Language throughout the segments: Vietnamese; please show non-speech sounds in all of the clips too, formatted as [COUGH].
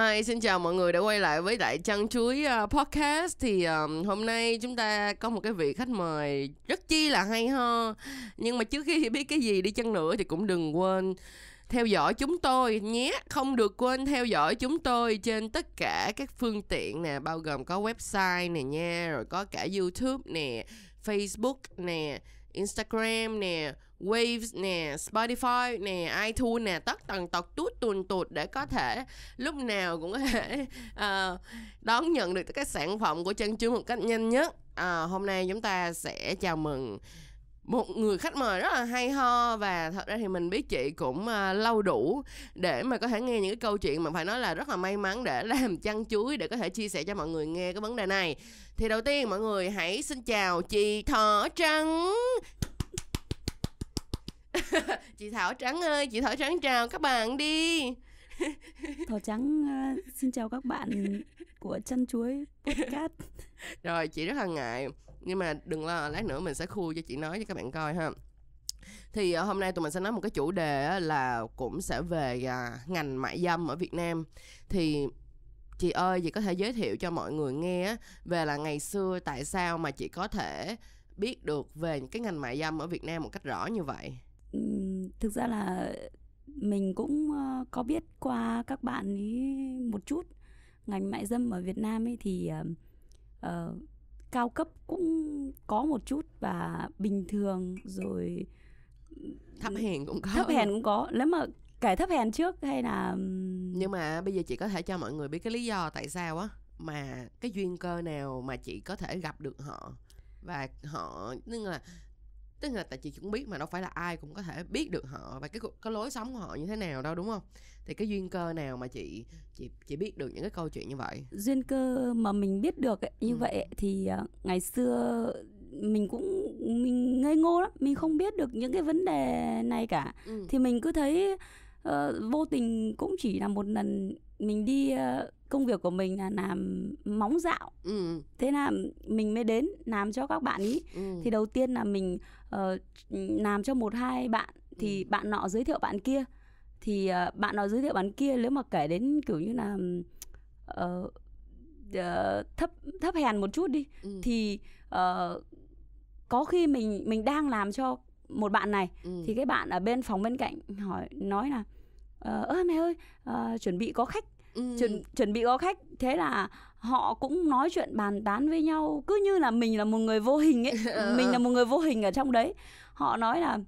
Hi, xin chào mọi người đã quay lại với Đại Chăn Chuối uh, Podcast. Thì um, hôm nay chúng ta có một cái vị khách mời rất chi là hay ho. Nhưng mà trước khi biết cái gì đi chăng nữa thì cũng đừng quên theo dõi chúng tôi nhé. Không được quên theo dõi chúng tôi trên tất cả các phương tiện nè Bao gồm có website nè nha Rồi có cả YouTube nè, Facebook nè, Instagram nè Waves nè, Spotify nè, iTunes nè, tất tần tật tút tuần tụt để có thể lúc nào cũng có thể uh, đón nhận được các sản phẩm của chân chuối một cách nhanh nhất. Uh, hôm nay chúng ta sẽ chào mừng một người khách mời rất là hay ho và thật ra thì mình biết chị cũng uh, lâu đủ để mà có thể nghe những cái câu chuyện mà phải nói là rất là may mắn để [LAUGHS] làm chăn chuối để có thể chia sẻ cho mọi người nghe cái vấn đề này thì đầu tiên mọi người hãy xin chào chị thỏ trắng [LAUGHS] chị thảo trắng ơi chị thảo trắng chào các bạn đi. [LAUGHS] Thỏ trắng uh, xin chào các bạn của chân chuối podcast. [LAUGHS] Rồi chị rất là ngại nhưng mà đừng lo lát nữa mình sẽ khui cho chị nói cho các bạn coi ha. Thì uh, hôm nay tụi mình sẽ nói một cái chủ đề uh, là cũng sẽ về uh, ngành mại dâm ở Việt Nam. Thì chị ơi chị có thể giới thiệu cho mọi người nghe về là ngày xưa tại sao mà chị có thể biết được về cái ngành mại dâm ở Việt Nam một cách rõ như vậy thực ra là mình cũng có biết qua các bạn ấy một chút. Ngành mại dâm ở Việt Nam ấy thì uh, cao cấp cũng có một chút và bình thường rồi thấp hèn cũng có thấp hèn cũng có. Nếu mà kể thấp hèn trước hay là nhưng mà bây giờ chị có thể cho mọi người biết cái lý do tại sao á mà cái duyên cơ nào mà chị có thể gặp được họ và họ tức là tức là tại chị cũng biết mà đâu phải là ai cũng có thể biết được họ và cái cái lối sống của họ như thế nào đâu đúng không thì cái duyên cơ nào mà chị chị chị biết được những cái câu chuyện như vậy duyên cơ mà mình biết được ấy, như ừ. vậy thì uh, ngày xưa mình cũng mình ngây ngô lắm mình không biết được những cái vấn đề này cả ừ. thì mình cứ thấy uh, vô tình cũng chỉ là một lần mình đi uh, công việc của mình là làm móng dạo ừ. thế là mình mới đến làm cho các bạn ý ừ. thì đầu tiên là mình uh, làm cho một hai bạn thì ừ. bạn nọ giới thiệu bạn kia thì uh, bạn nọ giới thiệu bạn kia nếu mà kể đến kiểu như là uh, uh, thấp thấp hèn một chút đi ừ. thì uh, có khi mình mình đang làm cho một bạn này ừ. thì cái bạn ở bên phòng bên cạnh hỏi nói là ơ mẹ ơi uh, chuẩn bị có khách ừ. chuẩn chuẩn bị có khách thế là họ cũng nói chuyện bàn tán với nhau cứ như là mình là một người vô hình ấy [LAUGHS] ờ. mình là một người vô hình ở trong đấy họ nói là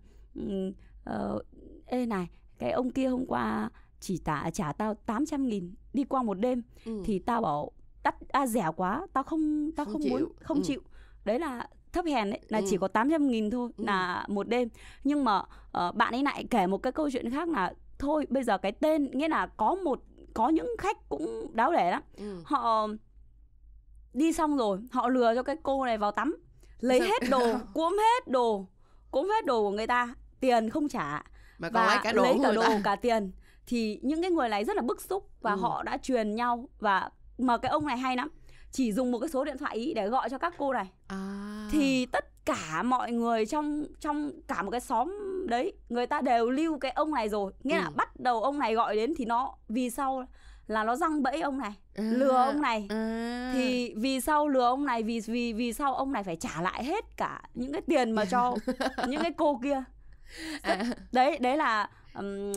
uh, ê này cái ông kia hôm qua chỉ tả trả tao 800 nghìn đi qua một đêm ừ. thì tao bảo đắt à, rẻ quá tao không tao không, không muốn không ừ. chịu đấy là thấp hèn đấy là ừ. chỉ có 800 nghìn thôi ừ. là một đêm nhưng mà uh, bạn ấy lại kể một cái câu chuyện khác là thôi bây giờ cái tên nghĩa là có một có những khách cũng đáo để lắm ừ. họ đi xong rồi họ lừa cho cái cô này vào tắm lấy Sao? hết đồ [LAUGHS] cuốn hết đồ cuốn hết đồ của người ta tiền không trả mà còn và lấy cả đồ, lấy cả, đồ cả tiền thì những cái người này rất là bức xúc và ừ. họ đã truyền nhau và mà cái ông này hay lắm chỉ dùng một cái số điện thoại ý để gọi cho các cô này à. thì tất cả mọi người trong trong cả một cái xóm đấy người ta đều lưu cái ông này rồi nghĩa ừ. là bắt đầu ông này gọi đến thì nó vì sau là nó răng bẫy ông này à, lừa ông này à. thì vì sau lừa ông này vì vì vì sau ông này phải trả lại hết cả những cái tiền mà cho [LAUGHS] những cái cô kia à. đấy đấy là um,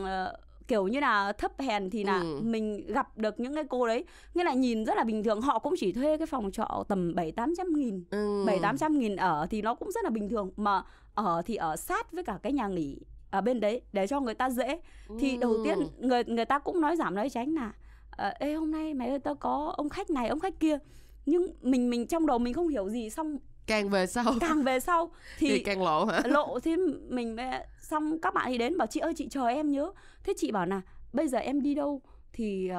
kiểu như là thấp hèn thì là ừ. mình gặp được những cái cô đấy. Nghĩa là nhìn rất là bình thường. Họ cũng chỉ thuê cái phòng trọ tầm bảy tám trăm nghìn. Ừ. bảy tám trăm nghìn ở thì nó cũng rất là bình thường. Mà ở thì ở sát với cả cái nhà nghỉ ở bên đấy để cho người ta dễ. Ừ. thì đầu tiên người người ta cũng nói giảm nói tránh là ờ, ê hôm nay mày ơi tao có ông khách này ông khách kia. Nhưng mình mình trong đầu mình không hiểu gì. Xong càng về sau. Càng về sau [LAUGHS] thì, thì càng lộ hả? lộ thì mình xong các bạn thì đến bảo chị ơi chị chờ em nhớ. Thế chị bảo là bây giờ em đi đâu thì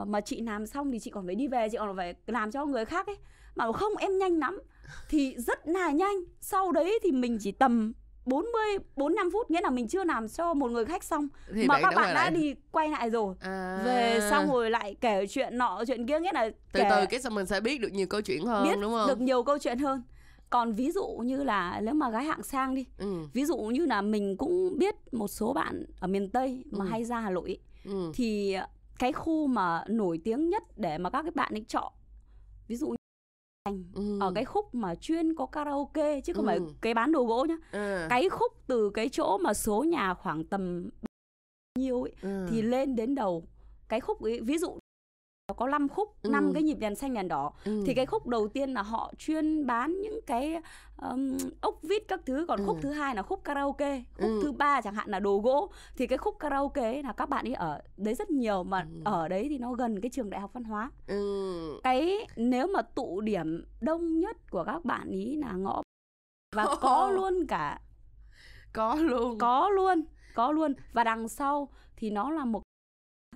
uh, mà chị làm xong thì chị còn phải đi về chị còn phải làm cho người khác ấy. Mà không em nhanh lắm. Thì rất là nhanh. Sau đấy thì mình chỉ tầm 40 45 phút nghĩa là mình chưa làm cho một người khách xong. Thì mà các bạn đã lại. đi quay lại rồi. À. về xong rồi lại kể chuyện nọ chuyện kia nghĩa là từ từ cái xong mình sẽ biết được nhiều câu chuyện hơn biết đúng không? được nhiều câu chuyện hơn còn ví dụ như là nếu mà gái hạng sang đi ừ. ví dụ như là mình cũng biết một số bạn ở miền tây mà ừ. hay ra hà nội ừ. thì cái khu mà nổi tiếng nhất để mà các cái bạn ấy chọn ví dụ ừ. ở cái khúc mà chuyên có karaoke chứ không ừ. phải cái bán đồ gỗ nhá ừ. cái khúc từ cái chỗ mà số nhà khoảng tầm nhiêu ấy ừ. thì lên đến đầu cái khúc ấy ví dụ có 5 khúc, ừ. 5 cái nhịp đèn xanh đèn đỏ ừ. thì cái khúc đầu tiên là họ chuyên bán những cái um, ốc vít các thứ còn ừ. khúc thứ hai là khúc karaoke, khúc ừ. thứ ba chẳng hạn là đồ gỗ thì cái khúc karaoke ấy là các bạn ấy ở đấy rất nhiều mà ừ. ở đấy thì nó gần cái trường đại học văn hóa. Ừ. Cái nếu mà tụ điểm đông nhất của các bạn ý là ngõ và [LAUGHS] có luôn cả có luôn có luôn có luôn và đằng sau thì nó là một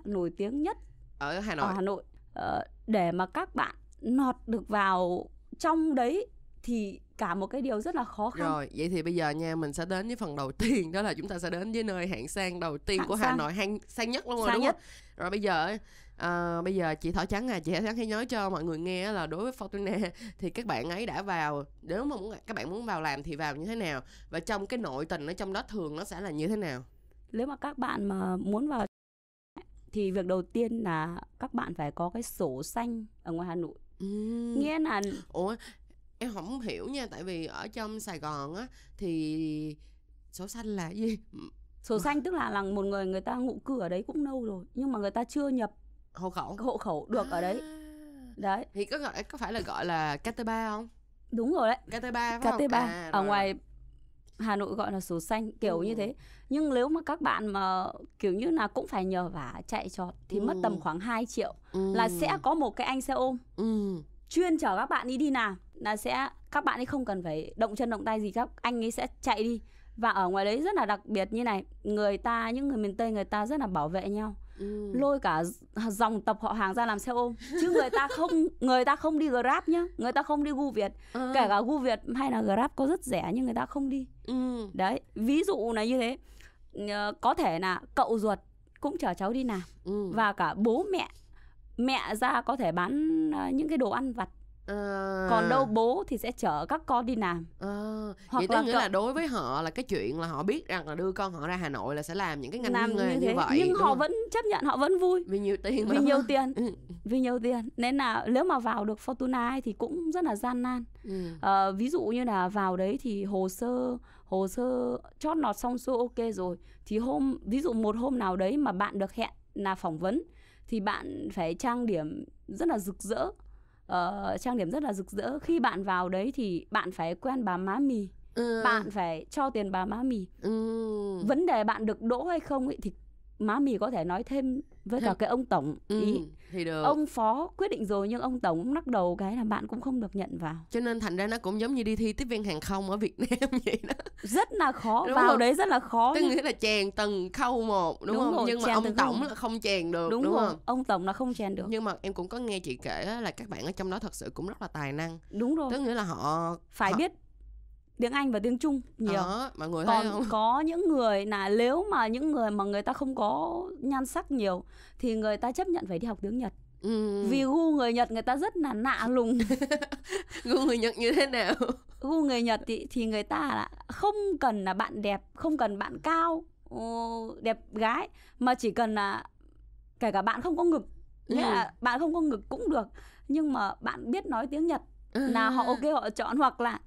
nổi tiếng nhất ở Hà Nội. Ở Hà Nội ờ, để mà các bạn nọt được vào trong đấy thì cả một cái điều rất là khó khăn. Rồi, vậy thì bây giờ nha, mình sẽ đến với phần đầu [LAUGHS] tiên đó là chúng ta sẽ đến với nơi hạng sang đầu tiên hạng của sang. Hà Nội, hạng sang nhất luôn rồi sang đúng nhất. không? Rồi bây giờ à, bây giờ chị Thỏ Trắng à, chị Thỏ Trắng hãy nói cho mọi người nghe là đối với Fortuna [LAUGHS] thì các bạn ấy đã vào nếu mà muốn các bạn muốn vào làm thì vào như thế nào và trong cái nội tình ở trong đó thường nó sẽ là như thế nào? Nếu mà các bạn mà muốn vào thì việc đầu tiên là các bạn phải có cái sổ xanh ở ngoài Hà Nội. Ừ. Nghĩa là Ủa em không hiểu nha tại vì ở trong Sài Gòn á thì sổ xanh là gì? Sổ xanh tức là là một người người ta ngụ cư ở đấy cũng lâu rồi nhưng mà người ta chưa nhập hộ khẩu hộ khẩu được à. ở đấy. À. Đấy. Thì có gọi có phải là gọi là KT3 không? Đúng rồi đấy. KT3 phải KT3 à, ở ngoài Hà Nội gọi là sổ xanh kiểu ừ. như thế nhưng nếu mà các bạn mà kiểu như là cũng phải nhờ vả chạy trọt thì ừ. mất tầm khoảng 2 triệu ừ. là sẽ có một cái anh xe ôm ừ. chuyên chở các bạn đi đi nào là sẽ các bạn ấy không cần phải động chân động tay gì các anh ấy sẽ chạy đi và ở ngoài đấy rất là đặc biệt như này người ta những người miền tây người ta rất là bảo vệ nhau ừ. lôi cả dòng tập họ hàng ra làm xe ôm chứ người ta không người ta không đi grab nhá người ta không đi gu việt ừ. kể cả gu việt hay là grab có rất rẻ nhưng người ta không đi ừ. đấy ví dụ là như thế ờ, có thể là cậu ruột cũng chở cháu đi làm ừ. và cả bố mẹ mẹ ra có thể bán ờ, những cái đồ ăn vặt À. còn đâu bố thì sẽ chở các con đi làm à. hoặc vậy tức nghĩa cậu... là đối với họ là cái chuyện là họ biết rằng là đưa con họ ra hà nội là sẽ làm những cái ngành làm như, như vậy nhưng họ không? vẫn chấp nhận họ vẫn vui vì nhiều tiền vì nhiều tiền ừ. vì nhiều tiền nên là nếu mà vào được fortuna ấy thì cũng rất là gian nan ừ. à, ví dụ như là vào đấy thì hồ sơ hồ sơ chót lọt xong xuôi ok rồi thì hôm ví dụ một hôm nào đấy mà bạn được hẹn là phỏng vấn thì bạn phải trang điểm rất là rực rỡ uh, trang điểm rất là rực rỡ khi bạn vào đấy thì bạn phải quen bà má mì ừ. bạn phải cho tiền bà má mì ừ. vấn đề bạn được đỗ hay không ấy thì má mì có thể nói thêm với cả cái ông tổng ừ, ý thì được. ông phó quyết định rồi nhưng ông tổng cũng lắc đầu cái là bạn cũng không được nhận vào. Cho nên thành ra nó cũng giống như đi thi tiếp viên hàng không ở Việt Nam [LAUGHS] vậy đó. Rất là khó đúng vào không? đấy rất là khó tức nghĩa là chèn từng khâu một đúng, đúng không? rồi, nhưng mà ông tổng là không chèn được đúng, đúng rồi. không? ông tổng là không chèn được. Nhưng mà em cũng có nghe chị kể là các bạn ở trong đó thật sự cũng rất là tài năng. Đúng rồi. Tức nghĩa là họ phải họ... biết tiếng Anh và tiếng Trung nhiều. Đó, mọi người Còn không? có những người là nếu mà những người mà người ta không có nhan sắc nhiều thì người ta chấp nhận phải đi học tiếng Nhật. Ừ. Vì gu người Nhật người ta rất là nạ lùng. [LAUGHS] gu người Nhật như thế nào? [LAUGHS] Gu người Nhật thì thì người ta là không cần là bạn đẹp, không cần bạn cao, đẹp gái mà chỉ cần là kể cả bạn không có ngực, ừ. là bạn không có ngực cũng được nhưng mà bạn biết nói tiếng Nhật là họ ok họ chọn hoặc là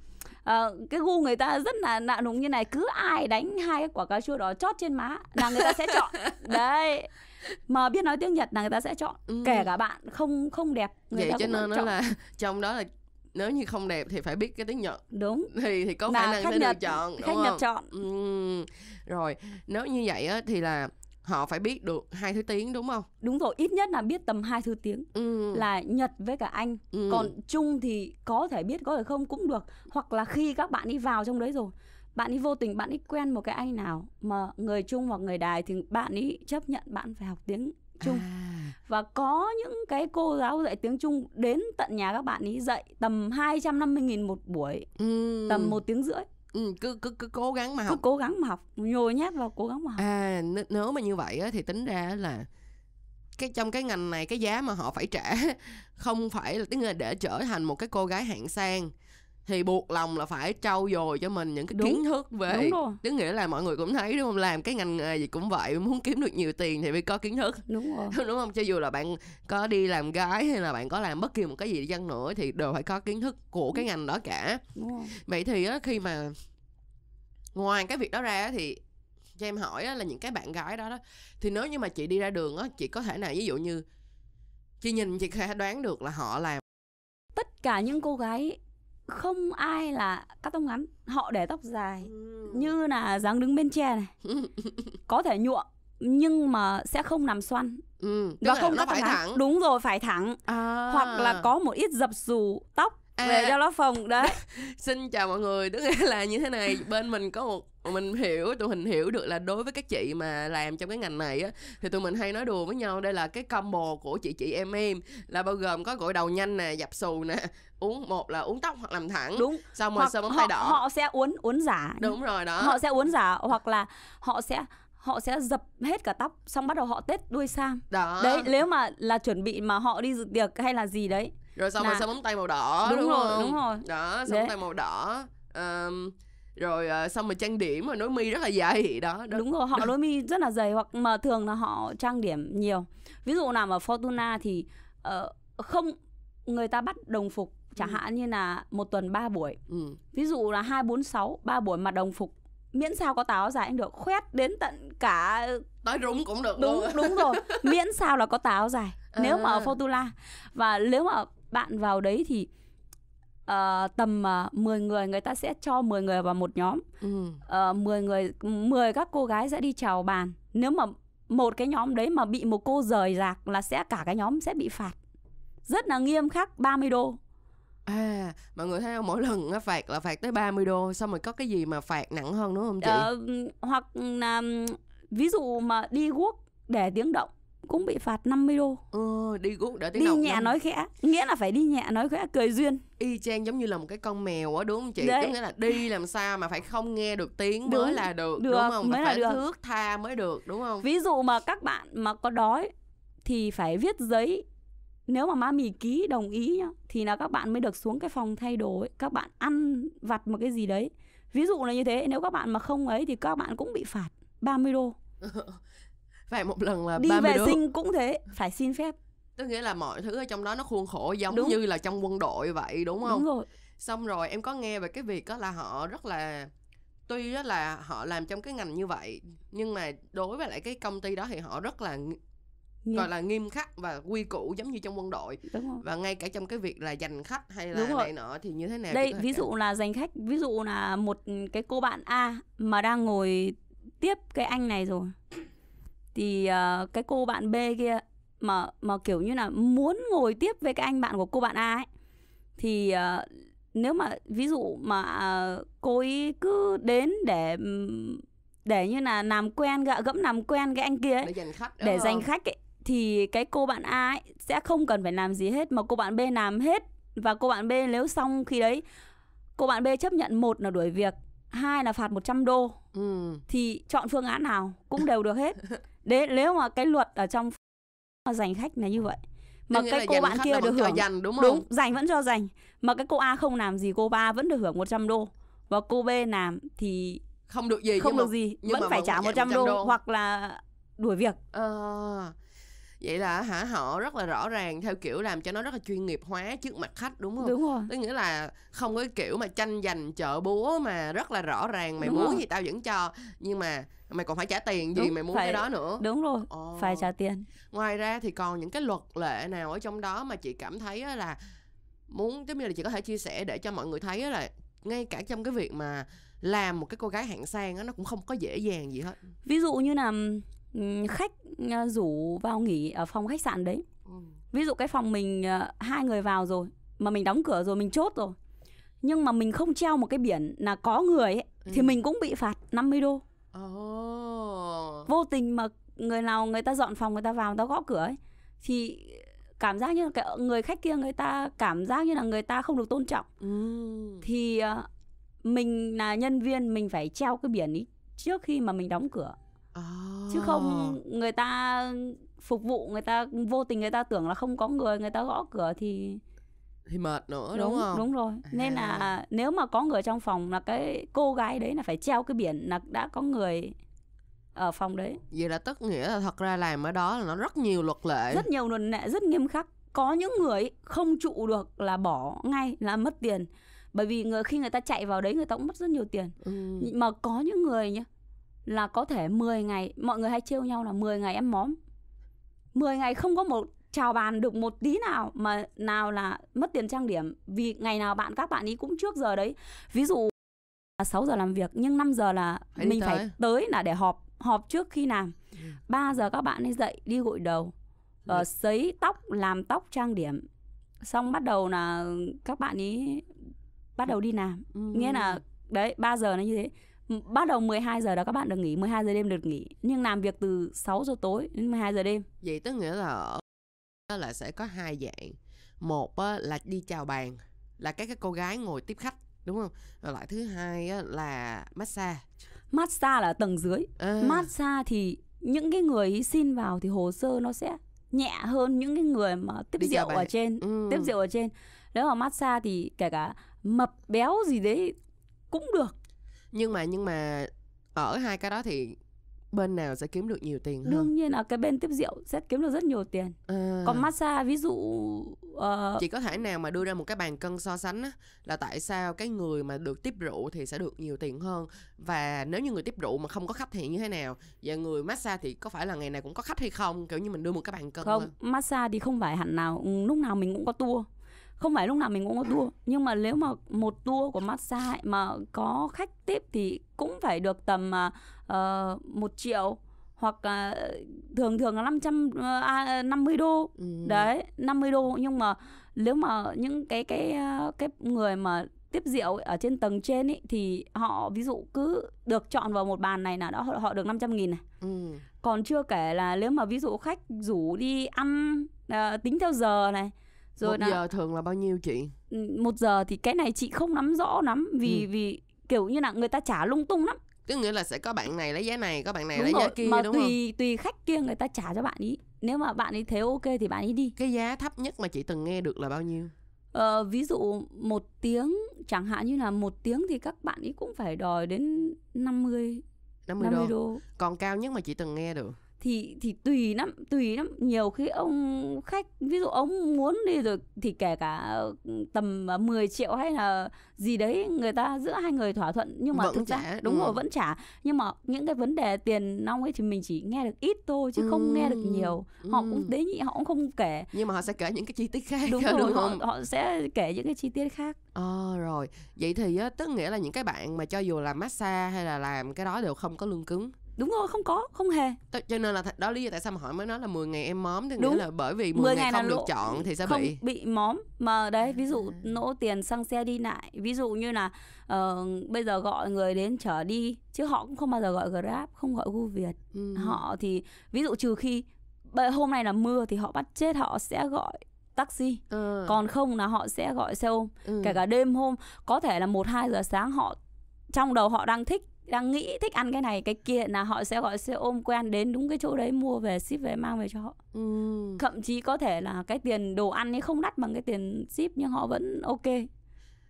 uh, cái gu người ta rất là nạ nùng như này cứ ai đánh hai cái quả cà chua đó chót trên má là người ta sẽ chọn [LAUGHS] đấy mà biết nói tiếng Nhật là người ta sẽ chọn ừ. kể cả bạn không không đẹp người vậy ta cho nên nó là [LAUGHS] trong đó là nếu như không đẹp thì phải biết cái tiếng Nhật đúng thì thì có khả năng sẽ được chọn đúng khách không? Nhật chọn ừ. rồi nếu như vậy á thì là họ phải biết được hai thứ tiếng đúng không đúng rồi ít nhất là biết tầm hai thứ tiếng ừ. là nhật với cả anh ừ. còn trung thì có thể biết có thể không cũng được hoặc là khi các bạn đi vào trong đấy rồi bạn ấy vô tình bạn ấy quen một cái anh nào mà người trung hoặc người đài thì bạn ấy chấp nhận bạn phải học tiếng trung à. và có những cái cô giáo dạy tiếng trung đến tận nhà các bạn ấy dạy tầm 250 nghìn một buổi ừ. tầm một tiếng rưỡi Ừ, cứ, cứ cứ cố gắng mà học. cứ cố gắng mà học nhồi nhét vào cố gắng mà học. À nếu mà như vậy á, thì tính ra là cái trong cái ngành này cái giá mà họ phải trả [LAUGHS] không phải là tức là để trở thành một cái cô gái hạng sang thì buộc lòng là phải trau dồi cho mình những cái Đúng. kiến thức về đúng rồi. Tức nghĩa là mọi người cũng thấy đúng không? Làm cái ngành nghề gì cũng vậy muốn kiếm được nhiều tiền thì phải có kiến thức. Đúng rồi. [LAUGHS] Đúng không? Cho dù là bạn có đi làm gái hay là bạn có làm bất kỳ một cái gì chăng nữa thì đều phải có kiến thức của cái ngành đó cả. Đúng rồi. Vậy thì á, khi mà ngoài cái việc đó ra thì cho em hỏi á, là những cái bạn gái đó đó thì nếu như mà chị đi ra đường á chị có thể nào ví dụ như chị nhìn chị khả đoán được là họ làm tất cả những cô gái không ai là cắt tóc ngắn họ để tóc dài. Như là dáng đứng bên tre này. [LAUGHS] Có thể nhuộm nhưng mà sẽ không nằm xoăn. Ừ, và không cắt tóc ngắn. thẳng. Đúng rồi phải thẳng. À. hoặc là có một ít dập xù tóc À. về cho nó phồng đấy. [LAUGHS] Xin chào mọi người tức là như thế này. Bên mình có một mình hiểu tụi mình hiểu được là đối với các chị mà làm trong cái ngành này á thì tụi mình hay nói đùa với nhau. Đây là cái combo của chị chị em em. Là bao gồm có gội đầu nhanh nè dập xù nè uống một là uống tóc hoặc làm thẳng. Đúng. Xong rồi sơn móng tay đỏ. họ sẽ uốn uốn giả. Đúng rồi đó. Họ sẽ uốn giả hoặc là họ sẽ họ sẽ dập hết cả tóc xong bắt đầu họ tết đuôi sam đó. Đấy nếu mà là chuẩn bị mà họ đi dự tiệc hay là gì đấy rồi xong rồi là- sơn móng tay màu đỏ đúng, Đúng rồi, không đúng rồi. đó Đấy. móng tay màu đỏ Ờm, rồi ờ, xong rồi trang điểm rồi nối mi rất là dày đó, đó. đúng rồi họ đôi mi rất là dày hoặc mà thường là họ trang điểm nhiều ví dụ nào mà Fortuna thì ờ, không người ta bắt đồng phục chẳng Ừ. hạn như là một tuần 3 buổi ừ. ví dụ là hai bốn sáu ba buổi mà đồng phục miễn sao có tà áo dài cũng được khoét đến tận cả tới rúng cũng được đúng luôn đúng rồi miễn sao là có tà áo dài [LAUGHS] nếu mà ở À. Fortuna và nếu mà bạn vào đấy thì ờ, tầm uh, 10 người người ta sẽ cho 10 người vào một nhóm ừ. uh, 10 người 10 các cô gái sẽ đi chào bàn nếu mà một cái nhóm đấy mà bị một cô rời rạc là sẽ cả cái nhóm sẽ bị phạt rất là nghiêm khắc 30 đô À, mọi người thấy không? Mỗi lần á, phạt là phạt tới 30 đô Xong rồi có cái gì mà phạt nặng hơn đúng không chị? Ờ, hoặc là ví dụ mà đi guốc để tiếng động cũng bị phạt 50 đô ừ, đi guốc đỡ tiếng đi nhẹ lắm. nói khẽ nghĩa là phải đi nhẹ nói khẽ cười duyên Y chang giống như là một cái con mèo á đúng không chị? Đấy. Tức nghĩa là đi làm sao mà phải không nghe được tiếng mới Đúng, là được, được, đúng không? mới là phải được. thước tha mới được đúng không? ví dụ mà các bạn mà có đói thì phải viết giấy nếu mà má mì ký đồng ý nhá thì là các bạn mới được xuống cái phòng thay đồ ấy các bạn ăn vặt một cái gì đấy ví dụ là như thế nếu các bạn mà không ấy thì các bạn cũng bị phạt 30 đô [LAUGHS] Phạt một lần là đi 30 vệ sinh cũng thế phải xin phép. Tức nghĩa là mọi thứ ở trong đó nó khuôn khổ giống Đúng. như là trong quân đội vậy đúng không? đúng rồi. Xong rồi em có nghe về cái việc đó là họ rất là tuy đó là họ làm trong cái ngành như vậy nhưng mà đối với lại cái công ty đó thì họ rất là ng- Nghiêm- gọi là nghiêm khắc và quy củ giống như trong quân đội. Đúng rồi. Và ngay cả trong cái việc là giành khách hay là này nọ thì như thế nào đây ví dụ là giành khách ví dụ là một cái cô bạn A mà đang ngồi tiếp cái anh này rồi thì ờ, cái cô bạn B kia mà mà kiểu như là muốn ngồi tiếp với cái anh bạn của cô bạn A ấy thì ờ, nếu mà ví dụ mà ờ, cô ấy cứ đến để để như là làm quen gạ gẫm làm quen cái anh kia ấy để giành khách để giành khách ấy, thì cái cô bạn A ấy sẽ không cần phải làm gì hết mà cô bạn B làm hết. Và cô bạn B nếu xong khi đấy cô bạn B chấp nhận một là đuổi việc hai là phạt 100 đô. Ừ. thì chọn phương án nào cũng đều được hết [LAUGHS] đấy nếu mà cái luật ở trong mà giành khách là như vậy. Mà cái cô bạn kia được hưởng. giành đúng không? đúng giành vẫn cho giành mà cái cô A không làm gì cô A vẫn được hưởng 100 đô. Và cô B làm thì không được gì không nhưng được mà gì nhưng vẫn mà phải vẫn trả phải 100 trả đô, 100 đô. hoặc là đuổi việc. Ờ, vậy là hả họ rất là rõ ràng theo kiểu làm cho nó rất là chuyên nghiệp hóa trước mặt khách đúng không? Đúng rồi. Tức nghĩa là không có cái kiểu mà tranh giành chợ búa mà rất là rõ ràng mày Đúng muốn rồi. gì tao vẫn cho nhưng mà mày còn phải trả tiền gì Đúng, mày muốn phải- cái đó nữa. đúng rồi Ồ. phải trả tiền. Ngoài ra thì còn những cái luật lệ nào ở trong đó mà chị cảm thấy là muốn giống như là chị có thể chia sẻ để cho mọi người thấy là ngay cả trong cái việc mà làm một cái cô gái hạng sang á nó cũng không có dễ dàng gì hết. Ví dụ như là khách ờ, rủ vào nghỉ ở phòng khách sạn đấy Ừ. ví dụ cái phòng mình ờ, hai người vào rồi mà mình đóng cửa rồi mình chốt rồi nhưng mà mình không treo một cái biển là có người ấy, thì Ừ. mình cũng bị phạt 50 đô Ồ. vô tình mà người nào người ta dọn phòng người ta vào người ta gõ cửa ấy thì cảm giác như là cái người khách kia người ta cảm giác như là người ta không được tôn trọng Ừ. thì ờ, mình là nhân viên mình phải treo cái biển ý trước khi mà mình đóng cửa chứ không người ta phục vụ người ta vô tình người ta tưởng là không có người người ta gõ cửa thì thì mệt nữa đúng, đúng không? đúng rồi. Nên À. là nếu mà có người trong phòng là cái cô gái đấy là phải treo cái biển là đã có người ở phòng đấy. Vậy là tất nghĩa là thật ra làm ở đó là nó rất nhiều luật lệ. Rất nhiều luật lệ rất nghiêm khắc. Có những người không trụ được là bỏ ngay là mất tiền. Bởi vì người khi người ta chạy vào đấy người ta cũng mất rất nhiều tiền. Ừ. mà có những người nhá là có thể 10 ngày mọi người hay trêu nhau là 10 ngày em móm 10 ngày không có một chào bàn được một tí nào mà nào là mất tiền trang điểm vì ngày nào bạn các bạn ý cũng trước giờ đấy ví dụ là 6 giờ làm việc nhưng 5 giờ là Phải mình tới. phải tới là để họp họp trước khi làm Ừ. 3 giờ các bạn ấy dậy đi gội đầu Ừ. uh, sấy tóc làm tóc trang điểm xong bắt đầu là các bạn ấy bắt đầu đi làm Ừ. nghĩa là đấy 3 giờ nó như thế bắt đầu 12 giờ đó các bạn được nghỉ 12 giờ đêm được nghỉ. Nhưng làm việc từ 6 giờ tối đến 12 giờ đêm. Vậy tức nghĩa là là sẽ có hai dạng. Một là đi chào bàn là các cái cô gái ngồi tiếp khách đúng không? Rồi lại thứ hai là massage. Massage là tầng dưới. À, massage thì những cái người xin vào thì hồ sơ nó sẽ nhẹ hơn những cái người mà tiếp Đi rượu ở trên ừ. tiếp rượu ở trên. Nếu mà massage thì kể cả mập béo gì đấy cũng được nhưng mà nhưng mà ở hai cái đó thì bên nào sẽ kiếm được nhiều tiền hơn? Đương nhiên là cái bên tiếp rượu sẽ kiếm được rất nhiều tiền. À. còn massage ví dụ ờ, chị có thể nào mà đưa ra một cái bàn cân so sánh á, là tại sao cái người mà được tiếp rượu thì sẽ được nhiều tiền hơn? Và nếu như người tiếp rượu mà không có khách thì như thế nào? Và người massage thì có phải là ngày nào cũng có khách hay không? Kiểu như mình đưa một cái bàn cân không lên. massage thì không phải hẳn nào lúc nào mình cũng có tour không phải lúc nào mình cũng có tour nhưng mà nếu mà một tour của massage ấy mà có khách tiếp thì cũng phải được tầm uh, một triệu hoặc là thường thường là 500 uh, à, 50 đô ừ. đấy 50 đô nhưng mà nếu mà những cái cái ờ, cái người mà tiếp rượu ở trên tầng trên ấy thì họ ví dụ cứ được chọn vào một bàn này là đã họ, được 500 nghìn này Ừ. còn chưa kể là nếu mà ví dụ khách rủ đi ăn à, tính theo giờ này rồi một là giờ thường là bao nhiêu chị? Ừ, một giờ thì cái này chị không nắm rõ lắm vì Ừ. vì kiểu như là người ta trả lung tung lắm. Tức nghĩa là sẽ có bạn này lấy giá này có bạn này đúng lấy giá rồi kia mà đúng không? tùy tùy khách kia người ta trả cho bạn ý. Nếu mà bạn ấy thấy ok thì bạn ấy đi. Cái giá thấp nhất mà chị từng nghe được là bao nhiêu? Ờ, ví dụ một tiếng chẳng hạn như là một tiếng thì các bạn ấy cũng phải đòi đến 50 50, 50 đô. đô. Còn cao nhất mà chị từng nghe được thì thì tùy lắm tùy lắm. Nhiều khi ông khách ví dụ ông muốn đi rồi thì kể cả ừ, tầm 10 triệu hay là gì đấy người ta giữa hai người thỏa thuận. Nhưng mà Vẫn thực trả, ra đúng ừ. rồi vẫn trả. Nhưng mà những cái vấn đề tiền nong ấy thì mình chỉ nghe được ít thôi chứ không nghe được Ừ, nhiều. Họ ừ. cũng tế nhị họ cũng không kể. Nhưng mà họ sẽ kể những cái chi tiết khác đúng [LAUGHS] đúng, rồi họ, không? họ sẽ kể những cái chi tiết khác. Ờ rồi, vậy thì á, tức nghĩa là những cái bạn mà cho dù làm massage hay là làm cái đó đều không có lương cứng. Đúng rồi không có không hề T- cho nên là th- đó lý do tại sao mà hỏi mới nói là 10 ngày em móm Đúng. nghĩa là bởi vì 10, 10 ngày, ngày không được lỗ- chọn thì sẽ không bị bị móm mà đấy ví dụ À. nỗ tiền xăng xe đi lại ví dụ như là ờ, bây giờ gọi người đến chở đi chứ họ cũng không bao giờ gọi grab không gọi gu việt ừ. họ thì ví dụ trừ khi hôm nay là mưa thì họ bắt chết họ sẽ gọi taxi Ờ, còn không là họ sẽ gọi xe ôm ừ. kể cả đêm hôm có thể là một hai giờ sáng họ trong đầu họ đang thích đang nghĩ thích ăn cái này cái kia là họ sẽ gọi xe ôm quen đến đúng cái chỗ đấy mua về ship về mang về cho họ ừ. thậm chí có thể là cái tiền đồ ăn ấy không đắt bằng cái tiền ship nhưng họ vẫn ok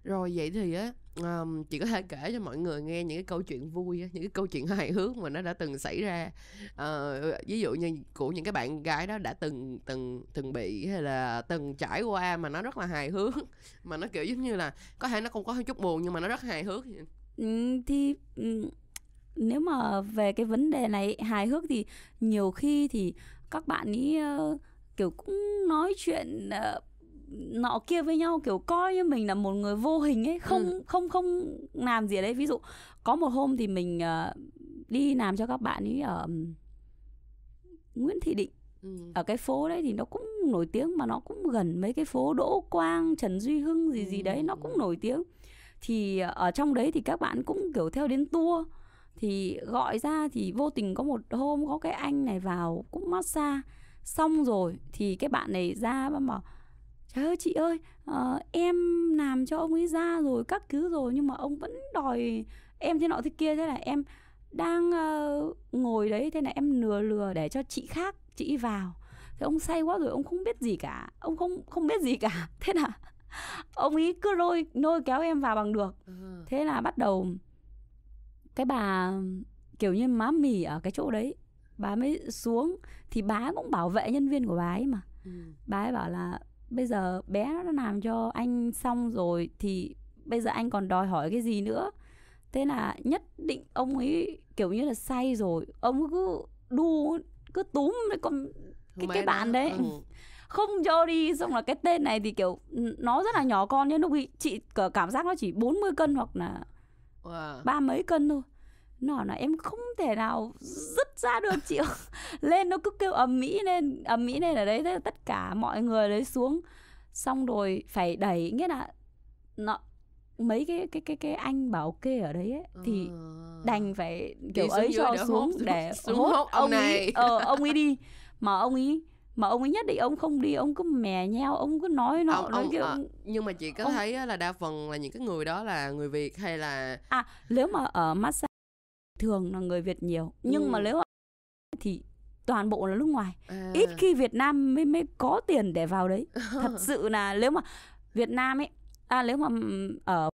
Rồi vậy thì á um, chị có thể kể cho mọi người nghe những cái câu chuyện vui những cái câu chuyện [LAUGHS] hài hước mà nó đã từng xảy ra. Ờ, ví dụ như của những cái bạn gái đó đã từng từng từng bị hay là từng trải qua mà nó rất là hài hước [LAUGHS] mà nó kiểu giống như là có thể nó không có chút buồn nhưng mà nó rất hài hước. Ừ, thì ừ, nếu mà về cái vấn đề này hài hước thì nhiều khi thì các bạn ý ờ, kiểu cũng nói chuyện ờ, nọ kia với nhau kiểu coi như mình là một người vô hình ấy không Ừ. không không làm gì ở đấy ví dụ có một hôm thì mình ờ, đi làm cho các bạn ấy ở Nguyễn Thị Định Ừ. ở cái phố đấy thì nó cũng nổi tiếng mà nó cũng gần mấy cái phố Đỗ Quang, Trần Duy Hưng gì gì đấy nó cũng nổi tiếng. Thì ở trong đấy thì các bạn cũng kiểu theo đến tour. Thì gọi ra thì vô tình có một hôm có cái anh này vào cũng massage. Xong rồi thì cái bạn này ra và bảo trời ơi chị ơi uh, em làm cho ông ấy ra rồi các thứ rồi nhưng mà ông vẫn đòi em thế nọ thế kia. Thế là em đang uh, ngồi đấy thế là em lừa lừa để cho chị khác chị vào. Thì ông say quá rồi ông không biết gì cả ông không không biết gì cả. [LAUGHS] Thế là ông ấy cứ lôi lôi kéo em vào bằng được Ờ. thế là bắt đầu cái bà kiểu như má mì ở cái chỗ đấy bà mới xuống thì bà cũng bảo vệ nhân viên của bà ấy mà Ừ. bà ấy bảo là bây giờ bé nó làm cho anh xong rồi thì bây giờ anh còn đòi hỏi cái gì nữa thế là nhất định ông ấy kiểu như là say rồi ông cứ đu cứ túm cái con cái- cái bạn đấy. ừ. Không cho đi xong là cái tên này thì kiểu nó rất là nhỏ con nhưng lúc ấy chị cả- cảm giác nó chỉ 40 cân hoặc là Wow. ba mấy cân thôi nó là em không thể nào dứt ra được chị [LAUGHS] lên nó cứ kêu ầm mỹ lên ầm mỹ lên ở đấy thế là tất cả mọi người đấy xuống xong rồi phải đẩy nghĩa là nó mấy cái cái cái cái anh bảo kê ở đấy ấy, thì Ờ. đành phải kiểu xuống ấy cho xuống hốt- để xuống hốt ông ấy này. ờ, ông ấy đi mà ông ấy mà ông ấy nhất định ông không đi ông cứ mè nheo ông cứ nói nọ ông, nói ông, kia ờ, nhưng mà chị có ông- thấy là đa phần là những cái người đó là người Việt hay là À nếu mà ở massage thường là người Việt nhiều. Nhưng mà Ừ. nếu ở thì toàn bộ là nước ngoài. À, ít khi Việt Nam mới mới có tiền để vào đấy. [LAUGHS] Thật sự là nếu mà Việt Nam ấy à nếu mà ở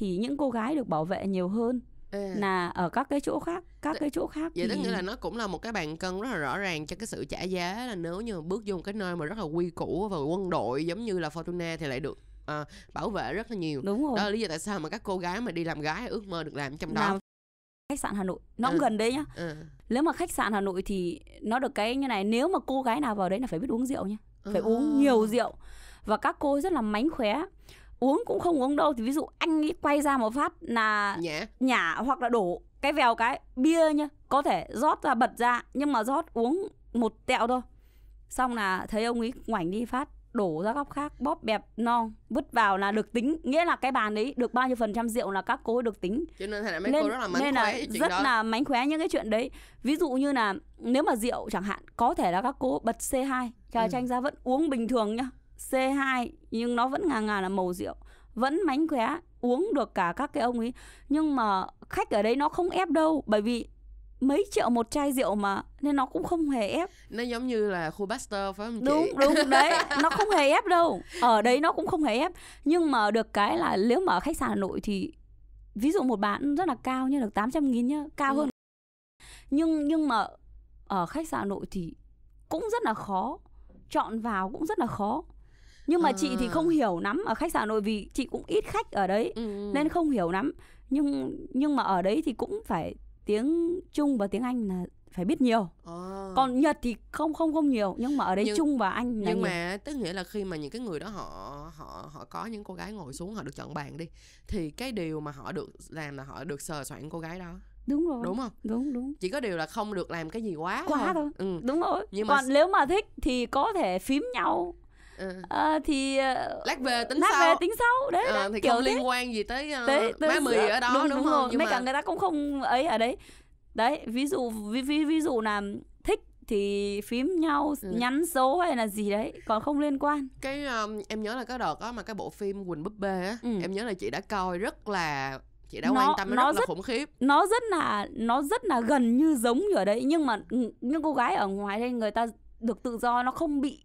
thì những cô gái được bảo vệ nhiều hơn à, là ở các cái chỗ khác các cái chỗ khác vậy thì tức nghĩa là nó cũng là một cái bàn cân rất là rõ ràng cho cái sự trả giá là nếu như bước vô một cái nơi mà rất là quy củ và quân đội giống như là Fortuna thì lại được à, bảo vệ rất là nhiều. Đúng rồi. Đó là lý do tại sao mà các cô gái mà đi làm gái ước mơ được làm trong đó. Làm khách sạn Hà Nội. Nó cũng Ừ. gần đấy nhá. Ừ. nếu mà khách sạn Hà Nội thì nó được cái như này nếu mà cô gái nào vào đấy là phải biết uống rượu nhá. Phải À. uống nhiều rượu. Và các cô rất là mánh khóe. Uống cũng không uống đâu thì ví dụ anh ấy quay ra một phát là nhã nhả hoặc là đổ cái vèo cái bia nhá có thể rót ra bật ra nhưng mà rót uống một tẹo thôi. Xong là thấy ông ấy ngoảnh đi phát đổ ra góc khác bóp bẹp non vứt vào là được tính. Nghĩa là cái bàn đấy được bao nhiêu phần trăm rượu là các cô được tính. Cho nên ra mấy nên, cô rất là mánh nên là rất đó. là mánh khóe những cái chuyện đấy. Ví dụ như là nếu mà rượu chẳng hạn có thể là các cô bật C2 trà Ừ. chanh ra vẫn uống bình thường nhá. C2 nhưng nó vẫn ngà ngà là màu rượu vẫn mánh khóe uống được cả các cái ông ấy. Nhưng mà khách ở đấy nó không ép đâu bởi vì mấy triệu một chai rượu mà nên nó cũng không hề ép. Nó giống như là khu Baxter phải không chị? Đúng đúng đấy. Nó không hề ép đâu. Ở đấy nó cũng không hề ép. Nhưng mà được cái là nếu mà ở khách sạn Hà Nội thì ví dụ một bạn rất là cao như được 800 nghìn nhá cao Ừ. hơn. Nhưng nhưng mà ở khách sạn Hà Nội thì cũng rất là khó. Chọn vào cũng rất là khó nhưng mà chị thì À. không hiểu lắm ở khách sạn Hà Nội vì chị cũng ít khách ở đấy ừ. nên không hiểu lắm nhưng nhưng mà ở đấy thì cũng phải tiếng Trung và tiếng Anh là phải biết nhiều Ờ. còn Nhật thì không không không nhiều nhưng mà ở đấy Nhưng- Trung và Anh là nhưng nhiều. mà tức nghĩa là khi mà những cái người đó họ họ họ có những cô gái ngồi xuống họ được chọn bàn đi thì cái điều mà họ được làm là họ được sờ soạn cô gái đó đúng rồi đúng không đúng đúng chỉ có điều là không được làm cái gì quá Quá thôi. ừ. đúng rồi Nhưng mà còn nếu mà thích thì có thể phím nhau ừ. Ờ, thì ờ, lát về tính lát sau về tính sau đấy, đấy thì kiểu không thế. liên quan gì tới, uh, Tới- tới má mì ở đó đúng, đúng, không rồi. nhưng mấy mà cả người ta cũng không ấy ở đấy đấy ví dụ ví ví, ví dụ là thích thì phím nhau Ừ. nhắn số hay là gì đấy còn không liên quan cái um, em nhớ là cái đợt đó mà cái bộ phim Quỳnh búp bê á Ừ. em nhớ là chị đã coi rất là chị đã Nó- quan tâm nó, nó rất là rất- khủng khiếp nó rất là nó rất là gần như giống như ở đấy nhưng mà ừ, những cô gái ở ngoài đây người ta được tự do nó không bị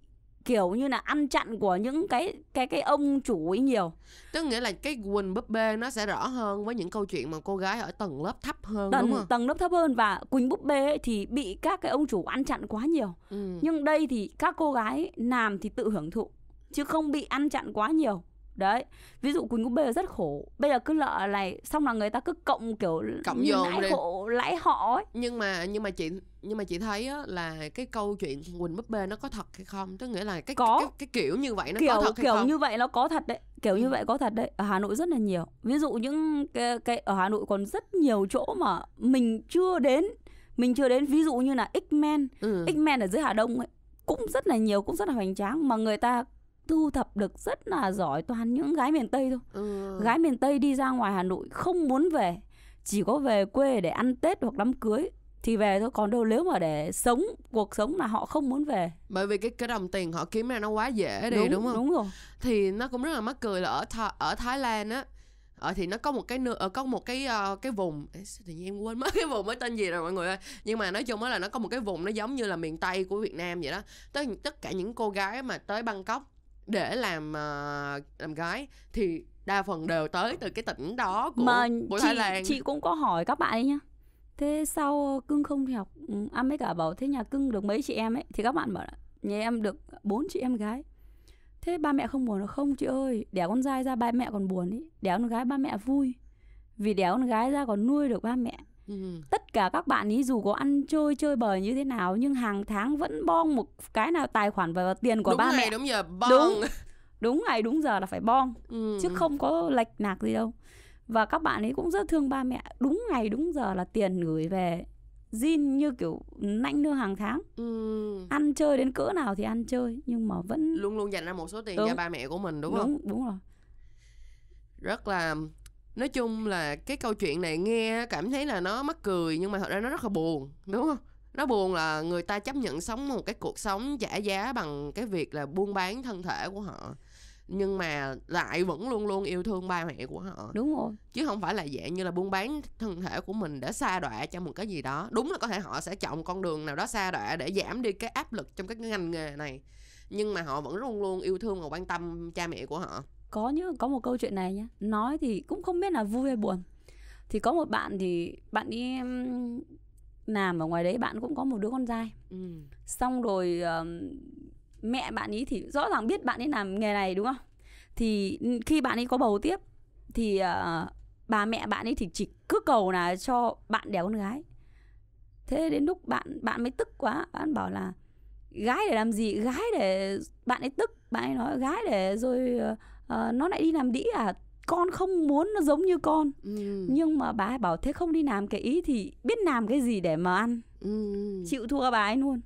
kiểu như là ăn chặn của những cái cái cái ông chủ ấy nhiều. Tức nghĩa là cái Quỳnh búp bê nó sẽ rõ hơn với những câu chuyện mà cô gái ở tầng lớp thấp hơn đúng tầng không? tầng lớp thấp hơn và Quỳnh búp bê ấy thì bị các cái ông chủ ăn chặn quá nhiều. Ừ. nhưng đây thì các cô gái làm thì tự hưởng thụ chứ không bị ăn chặn quá nhiều đấy ví dụ Quỳnh búp bê là rất khổ. Bây giờ cứ lợ này xong là người ta cứ cộng kiểu Cộng như dồn lãi hộ lãi họ ấy. Nhưng mà nhưng mà chị nhưng mà chị thấy á, là cái câu chuyện Quỳnh búp bê nó có thật hay không? Tức nghĩa là cái Có. cái, cái kiểu như vậy nó kiểu có thật hay kiểu không? như vậy nó có thật đấy kiểu như Ừ. vậy có thật đấy. Ở Hà Nội rất là nhiều. Ví dụ những cái, cái ở Hà Nội còn rất nhiều chỗ mà mình chưa đến mình chưa đến. Ví dụ như là X-Men. Ừ. X-Men ở dưới Hà Đông ấy cũng rất là nhiều cũng rất là hoành tráng. Mà người ta thu thập được rất là giỏi toàn những gái miền Tây thôi. Ừ. gái miền Tây đi ra ngoài Hà Nội không muốn về chỉ có về quê để ăn Tết hoặc đám cưới thì về thôi. Còn đâu nếu mà để sống cuộc sống là họ không muốn về. Bởi vì cái cái đồng tiền họ kiếm ra nó quá dễ đi đúng, không? đúng rồi. Thì nó cũng rất là mắc cười là ở Tha- ở Thái Lan á ở thì nó có một cái nơi ở có một cái ờ, cái vùng Ê, sao tự nhiên em quên mất cái vùng mới tên gì rồi mọi người ơi. Nhưng mà nói chung là nó có một cái vùng nó giống như là miền tây của Việt Nam vậy đó. Tất tất cả những cô gái mà tới Bangkok để làm uh, làm gái thì đa phần đều tới từ cái tỉnh đó của, mà của chị, Thái Lan. chị cũng có hỏi các bạn ấy nhá. Thế sau cưng không đi học ừ, anh mới cả bảo thế nhà cưng được mấy chị em ấy? Thì các bạn bảo là nhà em được bốn chị em gái. Thế ba mẹ không buồn không chị ơi? Đẻ con trai ra ba mẹ còn buồn ấy đẻ con gái ba mẹ vui. Vì đẻ con gái ra còn nuôi được ba mẹ ừ. tất cả các bạn ý dù có ăn chơi chơi bời như thế nào nhưng hàng tháng vẫn bon một cái nào tài khoản vào tiền của đúng ba ngày, mẹ đúng giờ bon Đúng. đúng ngày đúng giờ là phải bon ừ. chứ không có lệch nạc gì đâu và các bạn ấy cũng rất thương ba mẹ đúng ngày đúng giờ là tiền gửi về zin như kiểu nãnh đưa hàng tháng ừ. ăn chơi đến cỡ nào thì ăn chơi nhưng mà vẫn luôn luôn dành ra một số tiền Đúng. cho ba mẹ của mình đúng, không đúng đúng rồi rất là nói chung là cái câu chuyện này nghe cảm thấy là nó mắc cười nhưng mà thật ra nó rất là buồn đúng không? Nó buồn là người ta chấp nhận sống một cái cuộc sống trả giá bằng cái việc là buôn bán thân thể của họ nhưng mà lại vẫn luôn luôn yêu thương ba mẹ của họ. Đúng rồi. Chứ không phải là dạng như là buôn bán thân thể của mình để xa đọa cho một cái gì đó. Đúng là có thể họ sẽ chọn con đường nào đó xa đọa để giảm đi cái áp lực trong cái ngành nghề này nhưng mà họ vẫn luôn luôn yêu thương và quan tâm cha mẹ của họ có những có một câu chuyện này nhá. Nói thì cũng không biết là vui hay buồn. Thì có một bạn thì bạn đi làm ở ngoài đấy bạn cũng có một đứa con trai. Ừ. xong rồi um, mẹ bạn ấy thì rõ ràng biết bạn ấy làm nghề này đúng không? Thì khi bạn ấy có bầu tiếp thì uh, bà mẹ bạn ấy thì chỉ cứ cầu là cho bạn đẻ con gái. Thế đến lúc bạn bạn mới tức quá bạn bảo là gái để làm gì? Gái để bạn ấy tức bạn ấy nói gái để rồi uh, nó lại đi làm đĩ à con không muốn nó giống như con Ừ. nhưng mà bà ấy bảo thế không đi làm cái ý thì biết làm cái gì để mà ăn Ừ. chịu thua bà ấy luôn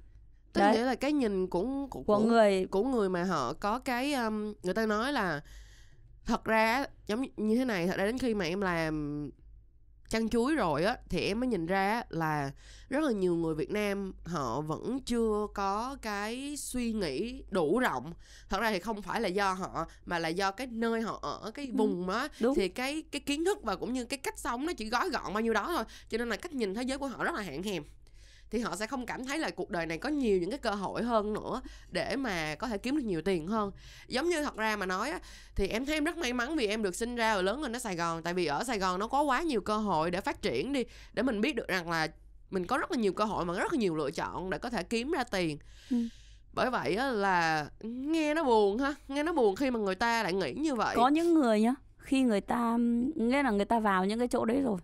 tức Đấy. nghĩa là cái nhìn của của, của người của người mà họ có cái um, người ta nói là thật ra giống như thế này thật ra đến khi mà em làm chăn chuối rồi á thì em mới nhìn ra á là rất là nhiều người Việt Nam họ vẫn chưa có cái suy nghĩ đủ rộng. Thật ra thì không phải là do họ mà là do cái nơi họ ở cái Ừ, vùng đó đúng. thì cái cái kiến thức và cũng như cái cách sống nó chỉ gói gọn bao nhiêu đó thôi. Cho nên là cách nhìn thế giới của họ rất là hạn hẹp thì họ sẽ không cảm thấy là cuộc đời này có nhiều những cái cơ hội hơn nữa để mà có thể kiếm được nhiều tiền hơn. Giống như thật ra mà nói á thì em thấy em rất may mắn vì em được sinh ra và lớn lên ở Sài Gòn. Tại vì ở Sài Gòn nó có quá nhiều cơ hội để phát triển đi để mình biết được rằng là mình có rất là nhiều cơ hội mà rất là nhiều lựa chọn để có thể kiếm ra tiền. Ừ. bởi vậy á là nghe nó buồn ha nghe nó buồn khi mà người ta lại nghĩ như vậy. Có những người nhá khi người ta nghĩa là người ta vào những cái chỗ đấy rồi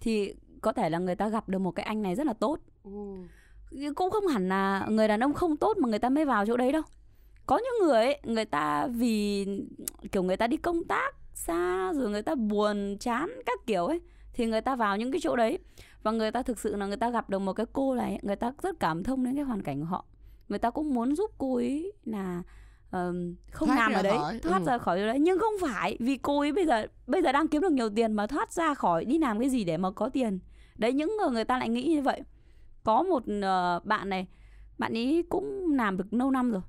thì có thể là người ta gặp được một cái anh này rất là tốt Ừ. cũng không hẳn là người đàn ông không tốt mà người ta mới vào chỗ đấy đâu. Có những người ấy người ta vì kiểu người ta đi công tác xa rồi người ta buồn chán các kiểu ấy thì người ta vào những cái chỗ đấy. Và người ta thực sự là người ta gặp được một cái cô này người ta rất cảm thông đến cái hoàn cảnh của họ. Người ta cũng muốn giúp cô ấy là ờm, không Thoát làm ở đấy khỏi, thoát ừ. ra khỏi chỗ đấy. Nhưng không phải vì cô ấy bây giờ bây giờ đang kiếm được nhiều tiền mà thoát ra khỏi đi làm cái gì để mà có tiền. Đấy những người người ta lại nghĩ như vậy có một ờ, bạn này, bạn ấy cũng làm được lâu năm rồi.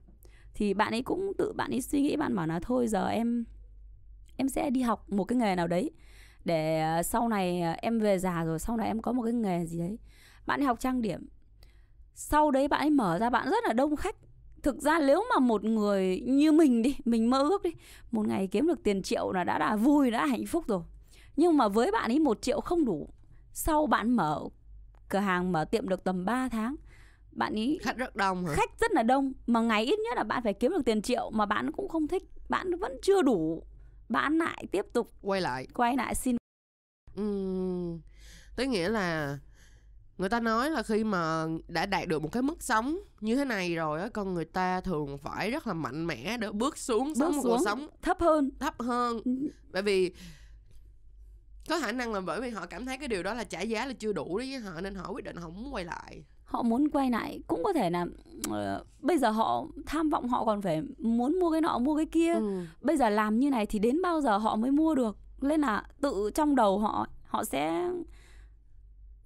Thì bạn ấy cũng tự bạn ấy suy nghĩ, bạn bảo là thôi, giờ em em sẽ đi học một cái nghề nào đấy để ờ, sau này ờ, em về già rồi, sau này em có một cái nghề gì đấy. Bạn ấy học trang điểm. Sau đấy bạn ấy mở ra, bạn rất là đông khách. Thực ra nếu mà một người như mình đi, mình mơ ước đi, một ngày kiếm được tiền triệu là đã là vui, đã hạnh phúc rồi. Nhưng mà với bạn ấy một triệu không đủ. Sau bạn mở cửa hàng mở tiệm được tầm 3 tháng. Bạn ấy khách rất đông hả? Khách rất là đông mà ngày ít nhất là bạn phải kiếm được tiền triệu mà bạn cũng không thích. Bạn vẫn chưa đủ. Bạn lại tiếp tục quay lại. quay lại xin. Ừm, tức nghĩa là người ta nói là khi mà đã đạt được một cái mức sống như thế này rồi á con người ta thường phải rất là mạnh mẽ để bước xuống sống Bước một cuộc sống thấp hơn. thấp hơn. Bởi vì có khả năng là bởi vì họ cảm thấy cái điều đó là trả giá là chưa đủ đối với họ nên họ quyết định họ muốn quay lại. Họ muốn quay lại. Cũng có thể là ờ, bây giờ họ tham vọng họ còn phải muốn mua cái nọ mua cái kia. Ừ. bây giờ làm như này thì đến bao giờ họ mới mua được? Nên là tự trong đầu họ họ sẽ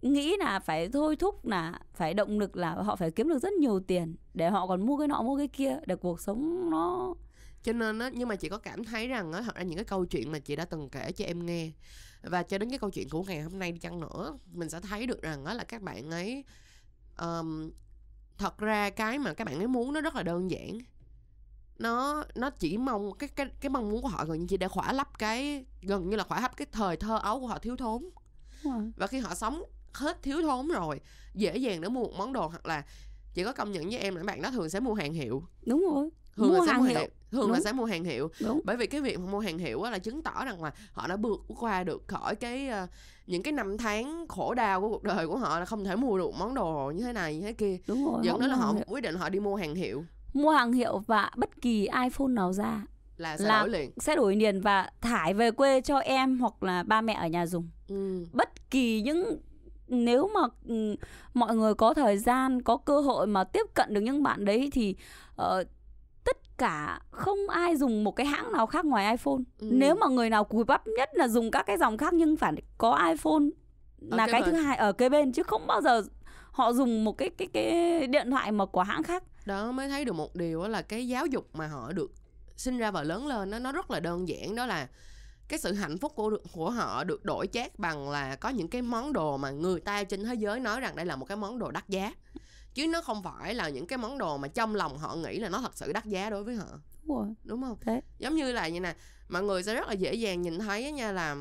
nghĩ là phải thôi thúc là phải động lực là họ phải kiếm được rất nhiều tiền để họ còn mua cái nọ mua cái kia để cuộc sống nó cho nên á nhưng mà chị có cảm thấy rằng á thật ra những cái câu chuyện mà chị đã từng kể cho em nghe và cho đến cái câu chuyện của ngày hôm nay đi chăng nữa mình sẽ thấy được rằng á là các bạn ấy um, thật ra cái mà các bạn ấy muốn nó rất là đơn giản. Nó nó chỉ mong cái cái cái mong muốn của họ gần như chỉ để khỏa lấp cái gần như là khỏa lấp cái thời thơ ấu của họ thiếu thốn. Và khi họ sống hết thiếu thốn rồi dễ dàng để mua một món đồ hoặc là chỉ có công nhận với em là bạn đó thường sẽ mua hàng hiệu. Đúng rồi thường mua là sẽ hàng mua hiệu. thường Đúng. là sẽ mua hàng hiệu đúng bởi vì cái việc mua hàng hiệu là chứng tỏ rằng là họ đã vượt qua được khỏi cái ờ, những cái năm tháng khổ đau của cuộc đời của họ là không thể mua được món đồ như thế này như thế kia đúng rồi dẫn đến là họ hiệu. quyết định họ đi mua hàng hiệu mua hàng hiệu và bất kỳ iPhone nào ra là sẽ Là- đổi liền sẽ đổi liền và thải về quê cho em hoặc là ba mẹ ở nhà dùng ừ. bất kỳ những nếu mà ừ, mọi người có thời gian có cơ hội mà tiếp cận được những bạn đấy thì ờ, tất cả không ai dùng một cái hãng nào khác ngoài iPhone. Ừ. nếu mà người nào cùi bắp nhất là dùng các cái dòng khác nhưng phải có iPhone là kế cái thứ hai ở kế bên chứ không bao giờ họ dùng một cái cái cái điện thoại mà của hãng khác. Đó mới thấy được một điều là cái giáo dục mà họ được sinh ra và lớn lên nó nó rất là đơn giản. Đó là cái sự hạnh phúc của của họ được đổi chác bằng là có những cái món đồ mà người ta trên thế giới nói rằng đây là một cái món đồ đắt giá chứ nó không phải là những cái món đồ mà trong lòng họ nghĩ là nó thật sự đắt giá đối với họ. Đúng rồi. Đúng không? Thế. Giống như là như nè mọi người sẽ rất là dễ dàng nhìn thấy nha là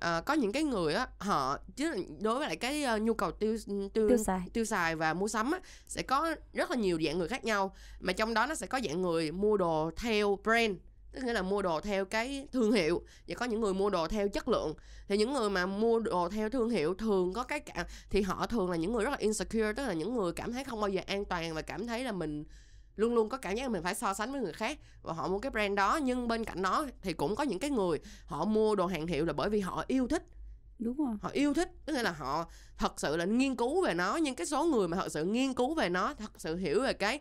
ờ, có những cái người á họ chứ đối với lại cái ờ, nhu cầu tiêu tiêu tiêu xài. tiêu xài và mua sắm á, sẽ có rất là nhiều dạng người khác nhau. Mà trong đó nó sẽ có dạng người mua đồ theo brand tức nghĩa là mua đồ theo cái thương hiệu. Và có những người mua đồ theo chất lượng. Thì những người mà mua đồ theo thương hiệu thường có cái cảm thì họ thường là những người rất là insecure tức là những người cảm thấy không bao giờ an toàn và cảm thấy là mình luôn luôn có cảm giác mình phải so sánh với người khác và họ mua cái brand đó. Nhưng bên cạnh đó thì cũng có những cái người họ mua đồ hàng hiệu là bởi vì họ yêu thích. Đúng rồi. Họ yêu thích tức là họ thật sự là nghiên cứu về nó. Nhưng cái số người mà thật sự nghiên cứu về nó thật sự hiểu về cái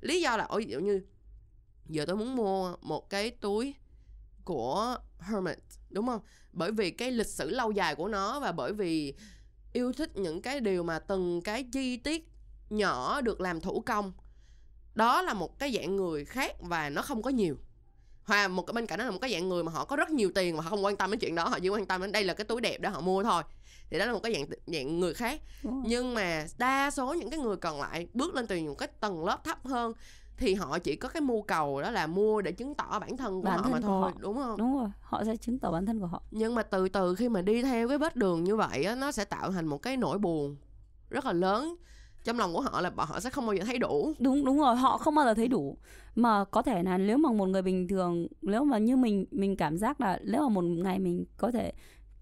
lý do là ôi ví dụ như giờ tôi muốn mua một cái túi của Hermes đúng không? Bởi vì cái lịch sử lâu dài của nó và bởi vì yêu thích những cái điều mà từng cái chi tiết nhỏ được làm thủ công. Đó là một cái dạng người khác và nó không có nhiều. Hoặc một cái bên cạnh đó là một cái dạng người mà họ có rất nhiều tiền mà họ không quan tâm đến chuyện đó họ chỉ quan tâm đến đây là cái túi đẹp để họ mua thôi. Thì đó là một cái dạng dạng người khác. Nhưng mà đa số những cái người còn lại bước lên từ những cái tầng lớp thấp hơn thì họ chỉ có cái mưu cầu đó là mua để chứng tỏ bản thân của Bản họ thân mà của thôi họ. đúng không? Đúng rồi họ sẽ chứng tỏ bản thân của họ. Nhưng mà từ từ khi mà đi theo cái vết đường như vậy á nó sẽ tạo thành một cái nỗi buồn rất là lớn. Trong lòng của họ là họ sẽ không bao giờ thấy đủ. Đúng đúng rồi họ không bao giờ thấy đủ. Mà có thể là nếu mà một người bình thường nếu mà như mình mình cảm giác là nếu mà một ngày mình có thể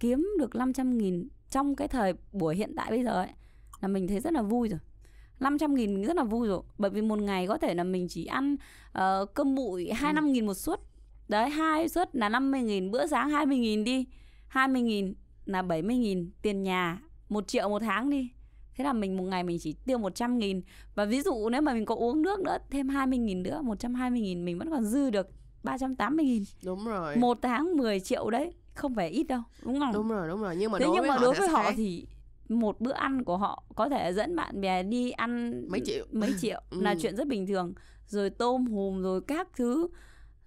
kiếm được 500 nghìn trong cái thời buổi hiện tại bây giờ ấy là mình thấy rất là vui rồi 500 nghìn mình rất là vui rồi. Bởi vì một ngày có thể là mình chỉ ăn ờ, cơm bụi 25 nghìn một suất. Đấy hai suất là 50 nghìn bữa sáng 20 nghìn đi. 20 nghìn là 70 nghìn tiền nhà một triệu một tháng đi. Thế là mình một ngày mình chỉ tiêu 100 nghìn. Và ví dụ nếu mà mình có uống nước nữa thêm 20 nghìn nữa 120 nghìn mình vẫn còn dư được 380 nghìn. Đúng rồi. Một tháng 10 triệu đấy không phải ít đâu đúng không? Đúng rồi đúng rồi. Nhưng mà thế đối nhưng với mà họ đối với họ thì một bữa ăn của họ có thể dẫn bạn bè đi ăn mấy triệu. mấy triệu. [LAUGHS] Ừ. là chuyện rất bình thường. Rồi tôm hùm rồi các thứ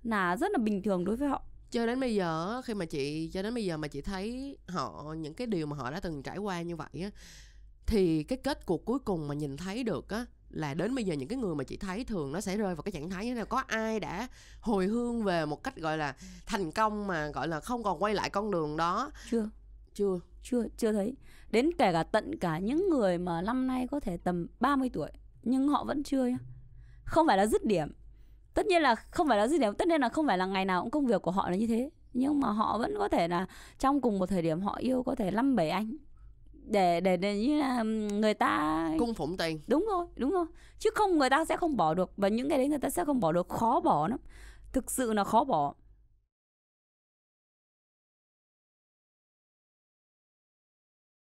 là rất là bình thường đối với họ. Cho đến bây giờ khi mà chị cho đến bây giờ mà chị thấy họ những cái điều mà họ đã từng trải qua như vậy á thì cái kết cục cuối cùng mà nhìn thấy được á là đến bây giờ những cái người mà chị thấy thường nó sẽ rơi vào cái trạng thái như nào? Có ai đã hồi hương về một cách gọi là thành công mà gọi là không còn quay lại con đường đó? Chưa. Chưa. Chưa chưa thấy đến kể cả tận cả những người mà năm nay có thể tầm 30 tuổi nhưng họ vẫn chưa nhá. Không phải là dứt điểm. Tất nhiên là không phải là dứt điểm. Tất nhiên là không phải là ngày nào cũng công việc của họ là như thế. Nhưng mà họ vẫn có thể là trong cùng một thời điểm họ yêu có thể năm bảy anh. Để để để như là người ta cung phụng tiền. Đúng rồi đúng rồi. Chứ không người ta sẽ không bỏ được. Và những cái đấy người ta sẽ không bỏ được. Khó bỏ lắm. Thực sự là khó bỏ